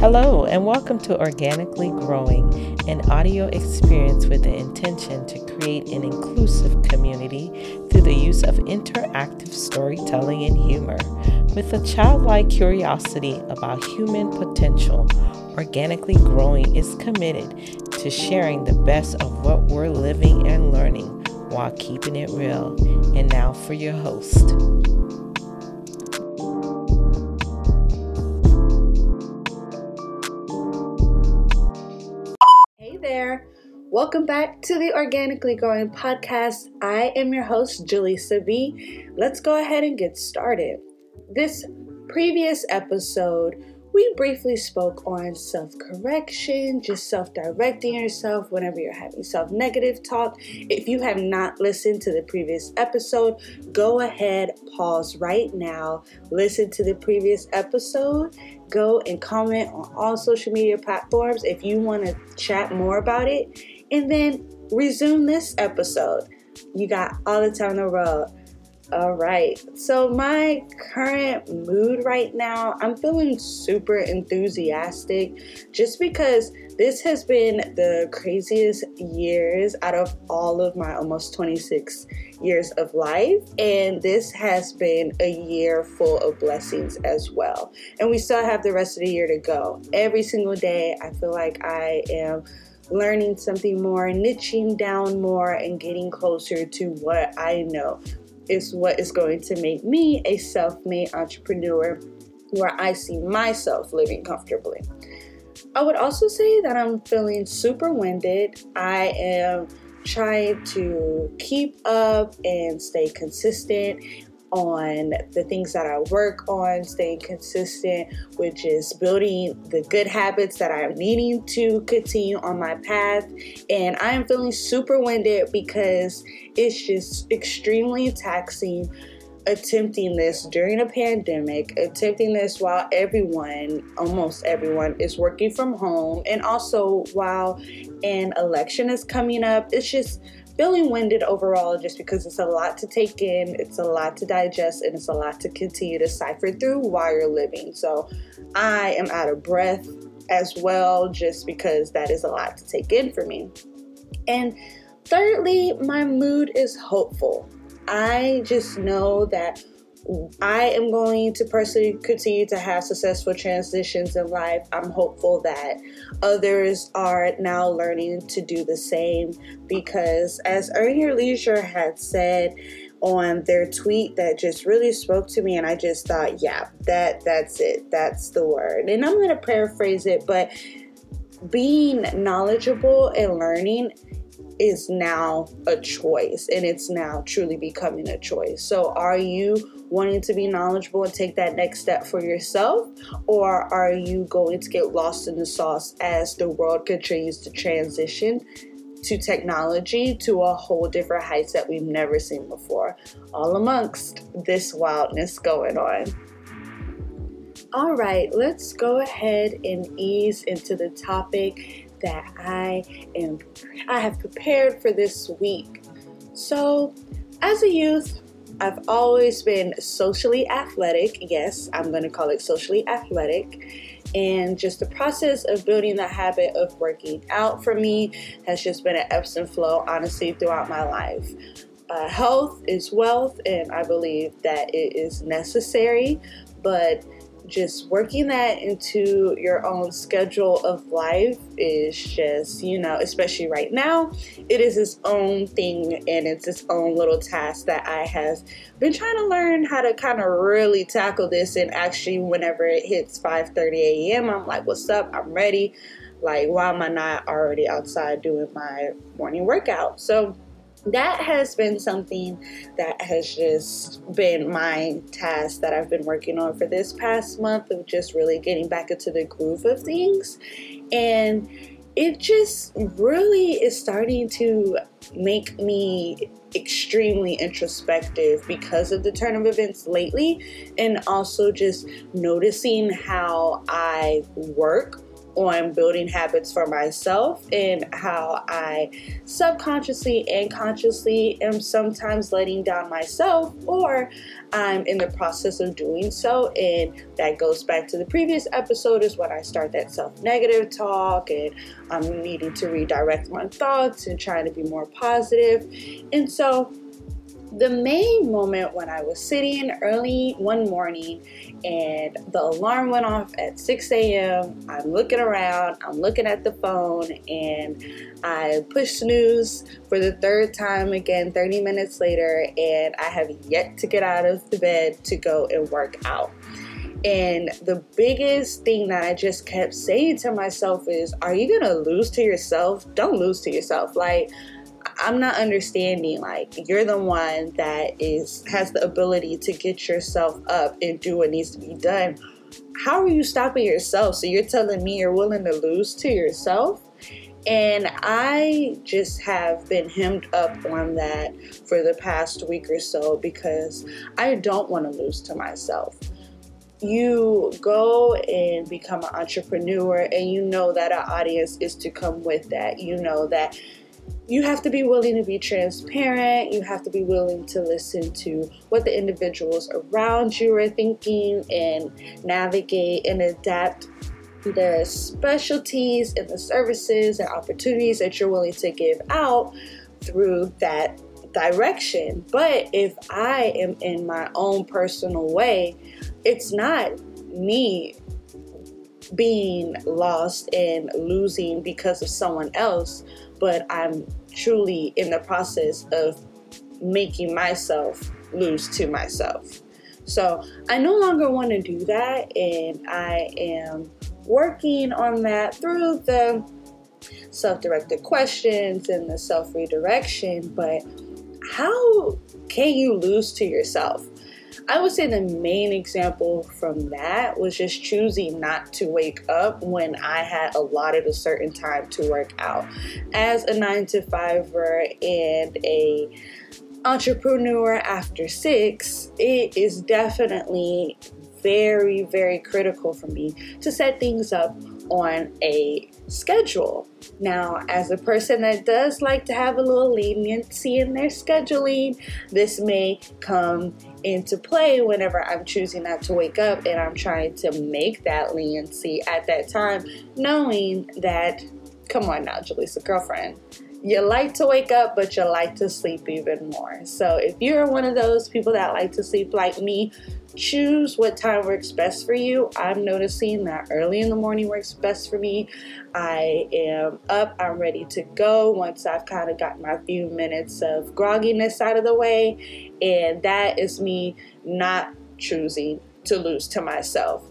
Hello, and welcome to Organically Growing, an audio experience with the intention to create an inclusive community through the use of interactive storytelling and humor. With a childlike curiosity about human potential, Organically Growing is committed to sharing the best of what we're living and learning while keeping it real. And now for your host. Welcome back to the Organically Growing Podcast. I am your host, Jalisa B. Let's go ahead and get started. This previous episode, we briefly spoke on self correction, just self directing yourself whenever you're having self negative talk. If you have not listened to the previous episode, go ahead, pause right now, listen to the previous episode, go and comment on all social media platforms if you want to chat more about it and then resume this episode. You got all the time in the world. All right. So, my current mood right now, I'm feeling super enthusiastic just because this has been the craziest years out of all of my almost 26 years of life. And this has been a year full of blessings as well. And we still have the rest of the year to go. Every single day, I feel like I am learning something more, niching down more, and getting closer to what I know is what is going to make me a self made entrepreneur where I see myself living comfortably. I would also say that I'm feeling super winded. I am trying to keep up and stay consistent on the things that I work on, staying consistent, which is building the good habits that I'm needing to continue on my path. And I am feeling super winded because it's just extremely taxing attempting this during a pandemic, attempting this while everyone, almost everyone, is working from home, and also while an election is coming up. It's just feeling winded overall just because it's a lot to take in, it's a lot to digest, and it's a lot to continue to cipher through while you're living. So I am out of breath as well, just because that is a lot to take in for me. And thirdly, my mood is hopeful. I just know that I am going to personally continue to have successful transitions in life. I'm hopeful that others are now learning to do the same because, as Earn Your Leisure had said, on their tweet that just really spoke to me and I just thought, yeah, that that's it. That's the word. And I'm going to paraphrase it, but being knowledgeable and learning is now a choice and it's now truly becoming a choice. So, are you wanting to be knowledgeable and take that next step for yourself, or are you going to get lost in the sauce as the world continues to transition to technology to a whole different heights that we've never seen before, all amongst this wildness going on? All right, let's go ahead and ease into the topic that I am I have prepared for this week. So, as a youth, I've always been socially athletic. Yes, I'm going to call it socially athletic. And just the process of building the habit of working out for me has just been an ebbs and flow, honestly, throughout my life. Uh, health is wealth, and I believe that it is necessary, but just working that into your own schedule of life is just, you know, especially right now, it is its own thing and it's its own little task that I have been trying to learn how to kind of really tackle this and actually whenever it hits 5:30 a.m., I'm like, "What's up? I'm ready." Like, why am I not already outside doing my morning workout? So, that has been something that has just been my task that I've been working on for this past month of just really getting back into the groove of things. And it just really is starting to make me extremely introspective because of the turn of events lately, and also just noticing how I work on building habits for myself and how I subconsciously and consciously am sometimes letting down myself or I'm in the process of doing so. And that goes back to the previous episode is when I start that self negative talk and I'm needing to redirect my thoughts and trying to be more positive. And so, the main moment when I was sitting early one morning and the alarm went off at 6 a.m. I'm looking around, I'm looking at the phone, and I push snooze for the third time again 30 minutes later, and I have yet to get out of the bed to go and work out. And the biggest thing that I just kept saying to myself is, Are you gonna lose to yourself? Don't lose to yourself. Like, I'm not understanding like you're the one that is has the ability to get yourself up and do what needs to be done. How are you stopping yourself? So you're telling me you're willing to lose to yourself? And I just have been hemmed up on that for the past week or so because I don't want to lose to myself you go and become an entrepreneur and you know that an audience is to come with that you know that you have to be willing to be transparent. You have to be willing to listen to what the individuals around you are thinking and navigate and adapt the specialties and the services and opportunities that you're willing to give out through that direction. But if I am in my own personal way, it's not me being lost and losing because of someone else, but I'm truly in the process of making myself lose to myself. So I no longer want to do that, and I am working on that through the self directed questions and the self redirection. But how can you lose to yourself? I would say the main example from that was just choosing not to wake up when I had allotted a certain time to work out. As a nine to fiver and a entrepreneur after six, it is definitely very, very critical for me to set things up on a schedule. Now, as a person that does like to have a little leniency in their scheduling, this may come into play whenever I'm choosing not to wake up and I'm trying to make that leniency at that time, knowing that, come on now, Jaleesa, girlfriend, you like to wake up, but you like to sleep even more. So if you're one of those people that like to sleep like me, choose what time works best for you. I'm noticing that early in the morning works best for me. I am up, I'm ready to go once I've kind of got my few minutes of grogginess out of the way. And that is me not choosing to lose to myself.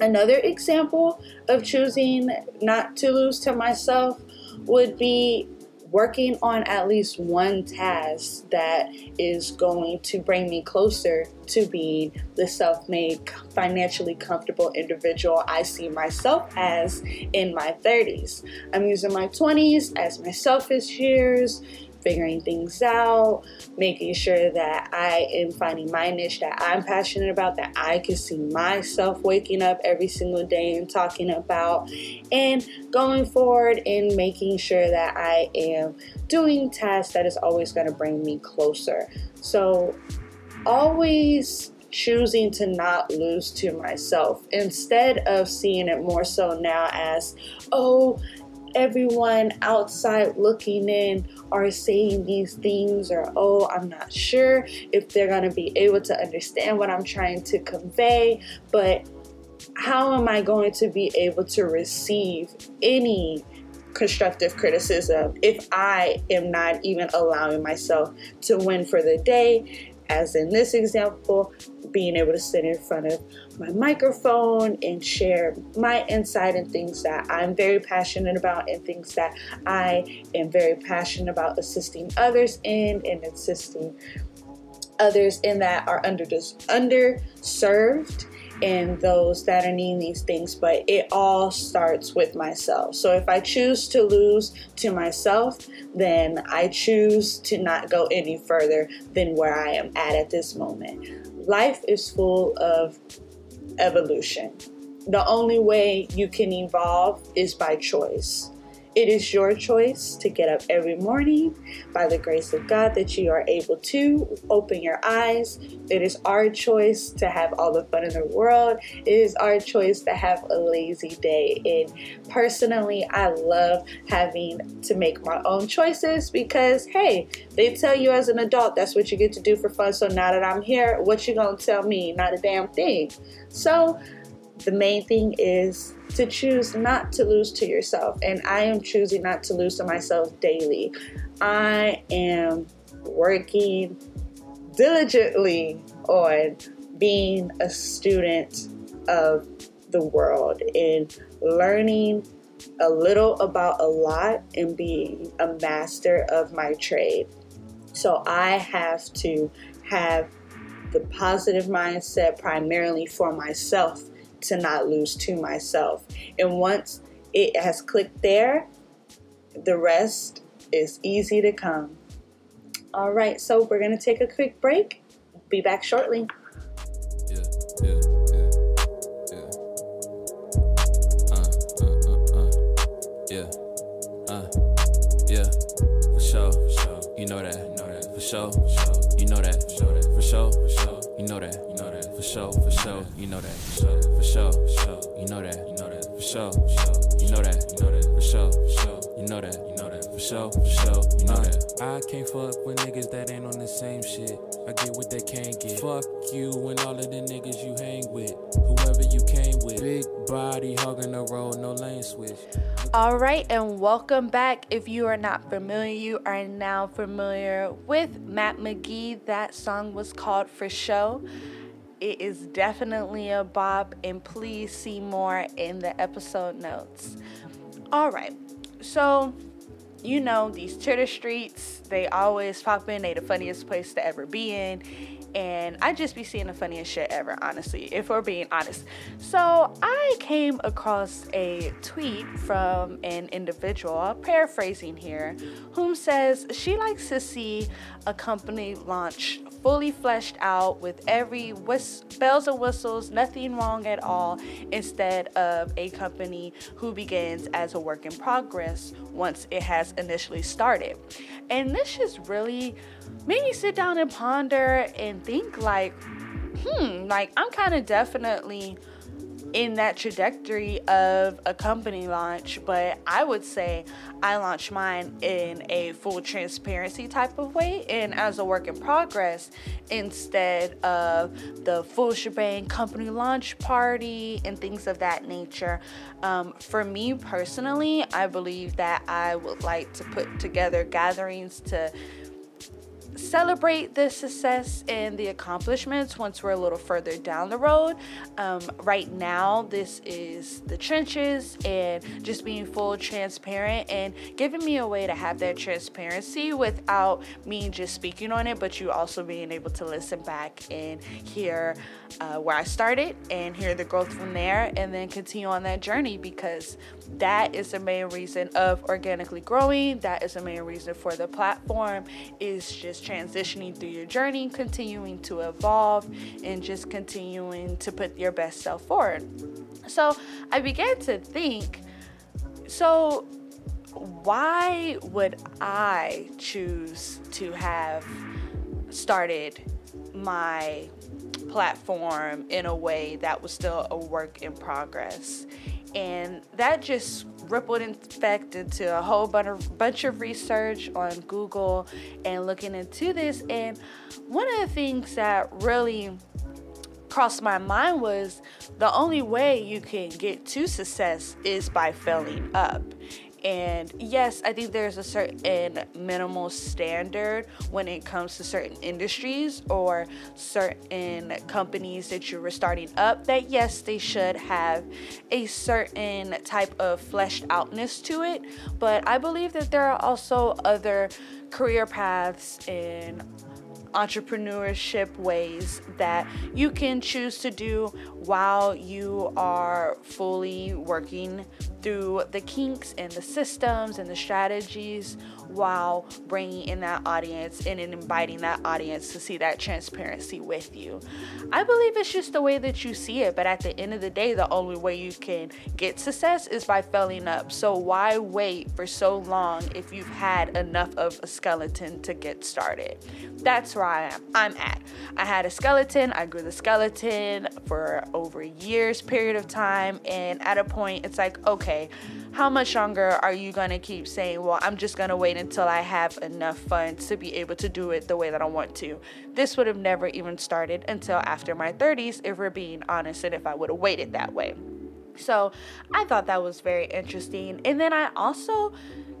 Another example of choosing not to lose to myself would be working on at least one task that is going to bring me closer to being the self made, financially comfortable individual I see myself as in my 30s. I'm using my 20s as my selfish years, figuring things out, making sure that I am finding my niche that I'm passionate about, that I can see myself waking up every single day and talking about, and going forward and making sure that I am doing tasks that is always going to bring me closer. So, always choosing to not lose to myself instead of seeing it more so now as, oh, everyone outside looking in are saying these things, or oh, I'm not sure if they're going to be able to understand what I'm trying to convey, but how am I going to be able to receive any constructive criticism if I am not even allowing myself to win for the day? As in this example, being able to sit in front of my microphone and share my insight and things that I'm very passionate about and things that I am very passionate about assisting others in and assisting others in that are under underserved and those that are needing these things, but it all starts with myself. So if I choose to lose to myself, then I choose to not go any further than where I am at at this moment. Life is full of evolution. the only way you can evolve is by choice. It is your choice to get up every morning by the grace of God that you are able to open your eyes. It is our choice to have all the fun in the world. It is our choice to have a lazy day. And personally, I love having to make my own choices because, hey, they tell you as an adult that's what you get to do for fun. So now that I'm here, what you gonna tell me? Not a damn thing. So the main thing is to choose not to lose to yourself. And I am choosing not to lose to myself daily. I am working diligently on being a student of the world and learning a little about a lot and being a master of my trade. So I have to have the positive mindset primarily for myself to not lose to myself. And once it has clicked there, the rest is easy to come. All right, so we're going to take a quick break. Be back shortly. Yeah, yeah, yeah, yeah. Uh, uh, uh. yeah, uh, yeah, for sure, for sure. You know that, you know that, for sure. Sure. You know that, for sure for sure, for sure. You know that, you know that, for sure, for sure. You know that, you know that, for sure, for sure. You know that, you know that, for sure, for sure. You know that. I can't fuck with niggas that ain't on the same shit. I get what they can't get. Fuck you and all of the niggas you hang with. Whoever you came with. Big body hugging the road, no lane switch. All right, and welcome back. If you are not familiar, you are now familiar with Matt McGee. That song was called Fasho. It is definitely a bop, and please see more in the episode notes. All right, so you know these Twitter streets, they always pop in. They the funniest place to ever be in, and I just be seeing the funniest shit ever, honestly, if we're being honest. So I came across a tweet from an individual, paraphrasing here, whom says she likes to see a company launch fully fleshed out with every whist- bells and whistles, nothing wrong at all, instead of a company who begins as a work in progress once it has initially started. And this just really made me sit down and ponder and think like, hmm, like I'm kind of definitely in that trajectory of a company launch, but I would say I launched mine in a full transparency type of way and as a work in progress instead of the full shebang company launch party and things of that nature. Um, for me personally, I believe that I would like to put together gatherings to celebrate the success and the accomplishments once we're a little further down the road. Um, right now, this is the trenches and just being full transparent and giving me a way to have that transparency without me just speaking on it, but you also being able to listen back and hear uh, where I started and hear the growth from there and then continue on that journey because that is the main reason of organically growing. That is the main reason for the platform is just transitioning through your journey, continuing to evolve, and just continuing to put your best self forward. So I began to think so, why would I choose to have started my platform in a way that was still a work in progress? And that just rippled effect into a whole bunch of research on Google and looking into this. And one of the things that really crossed my mind was the only way you can get to success is by failing up. And yes, I think there's a certain minimal standard when it comes to certain industries or certain companies that you're starting up. That yes, they should have a certain type of fleshed outness to it. But I believe that there are also other career paths and entrepreneurship ways that you can choose to do while you are fully working through the kinks and the systems and the strategies while bringing in that audience and inviting that audience to see that transparency with you. I believe it's just the way that you see it, but at the end of the day, the only way you can get success is by filling up. So why wait for so long if you've had enough of a skeleton to get started? That's where I am. I'm at. I had a skeleton, I grew the skeleton for over years period of time, and at a point it's like, okay, how much longer are you going to keep saying, well, I'm just going to wait until I have enough funds to be able to do it the way that I want to? This would have never even started until after my 30s, if we're being honest, and if I would have waited that way. So I thought that was very interesting. And then I also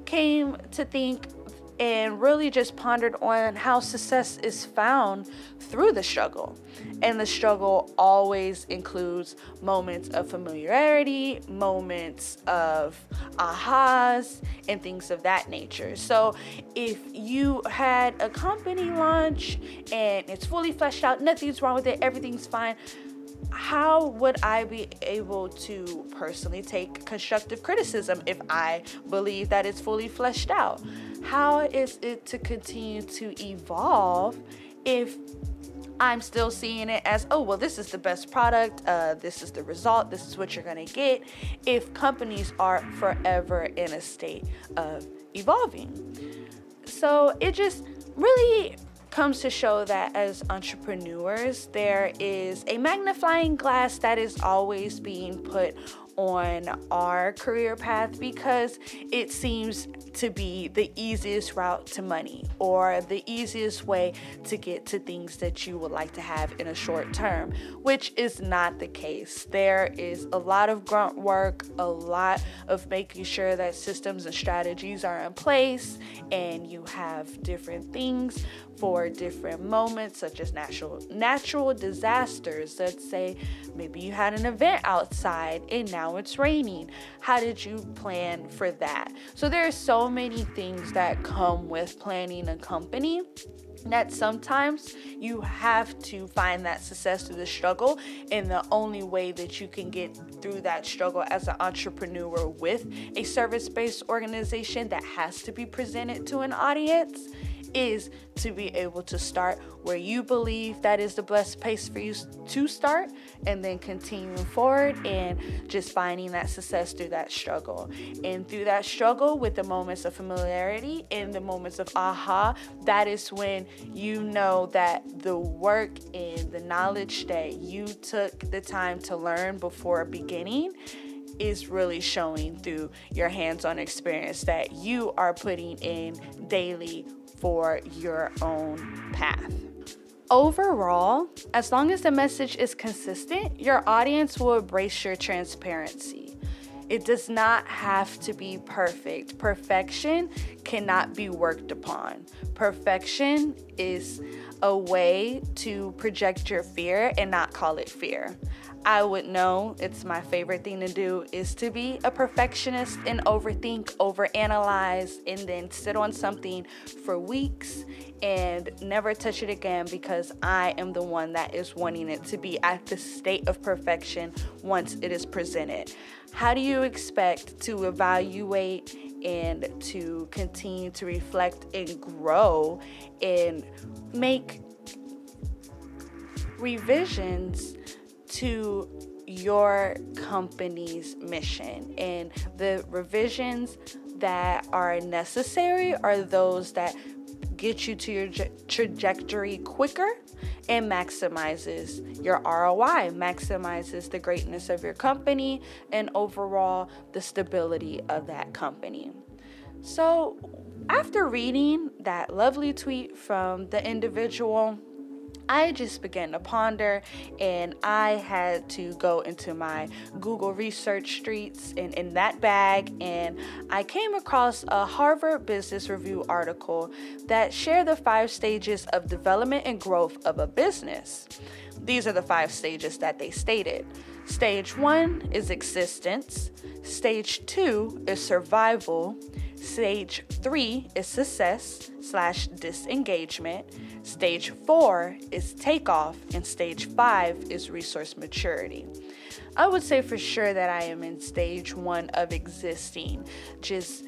came to think and really just pondered on how success is found through the struggle. And the struggle always includes moments of familiarity, moments of ahas, and things of that nature. So if you had a company launch and it's fully fleshed out, nothing's wrong with it, everything's fine how would I be able to personally take constructive criticism if I believe that it's fully fleshed out? How is it to continue to evolve if I'm still seeing it as, oh, well, this is the best product, uh, this is the result, this is what you're gonna get, if companies are forever in a state of evolving. So it just really comes to show that as entrepreneurs, there is a magnifying glass that is always being put on our career path because it seems to be the easiest route to money or the easiest way to get to things that you would like to have in a short term, which is not the case. There is a lot of grunt work, a lot of making sure that systems and strategies are in place, and you have different things for different moments, such as natural natural disasters. Let's say maybe you had an event outside and now it's raining. How did you plan for that? So there are so many things that come with planning a company that sometimes you have to find that success through the struggle and the only way that you can get through that struggle as an entrepreneur with a service-based organization that has to be presented to an audience is to be able to start where you believe that is the best place for you to start and then continuing forward and just finding that success through that struggle. And through that struggle with the moments of familiarity and the moments of aha, that is when you know that the work and the knowledge that you took the time to learn before beginning is really showing through your hands on experience that you are putting in daily for your own path. Overall, as long as the message is consistent, your audience will embrace your transparency. It does not have to be perfect. Perfection cannot be worked upon. Perfection is a way to project your fear and not call it fear. I would know it's my favorite thing to do is to be a perfectionist and overthink, overanalyze, and then sit on something for weeks and never touch it again because I am the one that is wanting it to be at the state of perfection once it is presented. How do you expect to evaluate and to continue to reflect and grow and make revisions to your company's mission. And the revisions that are necessary are those that get you to your trajectory quicker and maximizes your ROI, maximizes the greatness of your company, and overall the stability of that company. So, after reading that lovely tweet from the individual, I just began to ponder and I had to go into my Google research streets and in that bag and I came across a Harvard Business Review article that shared the five stages of development and growth of a business. These are the five stages that they stated. Stage one is existence, stage two is survival, Stage three is success slash disengagement. Stage four is takeoff. And stage five is resource maturity. I would say for sure that I am in stage one of existing, just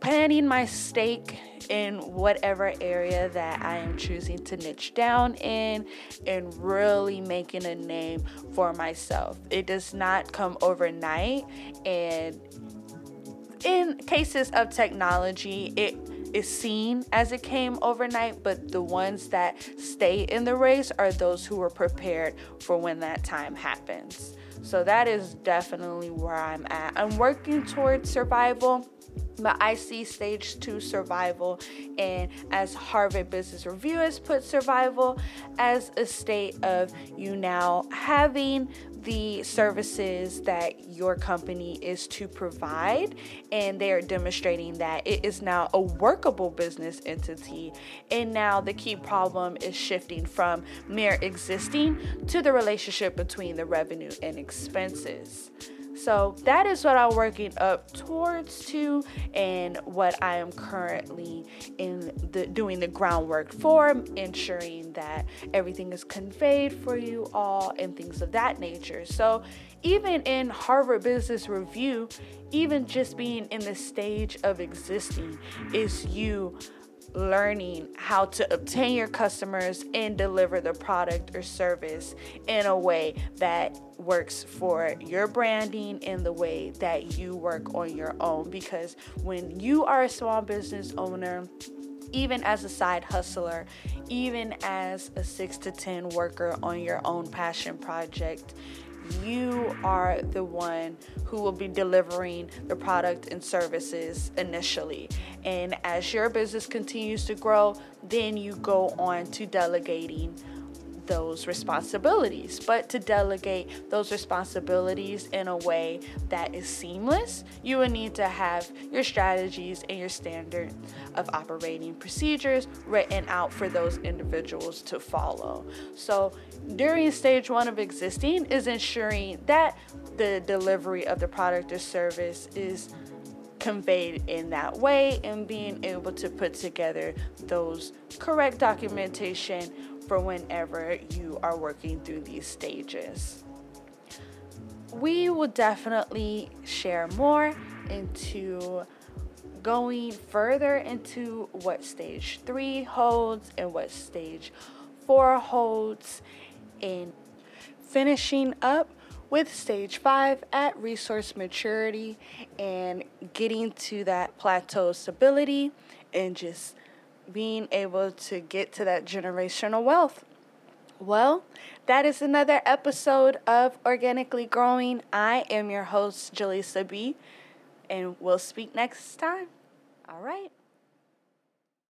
planting my stake in whatever area that I am choosing to niche down in and really making a name for myself. It does not come overnight and in cases of technology, it is seen as it came overnight, but the ones that stay in the race are those who are prepared for when that time happens. So that is definitely where I'm at. I'm working towards survival but I see stage two survival, and as Harvard Business Review has put survival as a state of you now having the services that your company is to provide, and they are demonstrating that it is now a workable business entity. And now the key problem is shifting from mere existing to the relationship between the revenue and expenses. So that is what I'm working up towards to and what I am currently in the doing the groundwork for, ensuring that everything is conveyed for you all and things of that nature. So even in Harvard Business Review, even just being in the stage of existing is you learning how to obtain your customers and deliver the product or service in a way that works for your branding in the way that you work on your own. Because when you are a small business owner, even as a side hustler, even as a six to 10 worker on your own passion project, you are the one who will be delivering the product and services initially. And as your business continues to grow, then you go on to delegating those responsibilities, but to delegate those responsibilities in a way that is seamless, you will need to have your strategies and your standard of operating procedures written out for those individuals to follow. So, during stage one of existing, is ensuring that the delivery of the product or service is conveyed in that way and being able to put together those correct documentation for whenever you are working through these stages. We will definitely share more into going further into what stage three holds and what stage four holds, and finishing up with stage five at resource maturity and getting to that plateau stability and just being able to get to that generational wealth. Well, that is another episode of Organically Growing. I am your host, Jalisa B, and we'll speak next time. All right.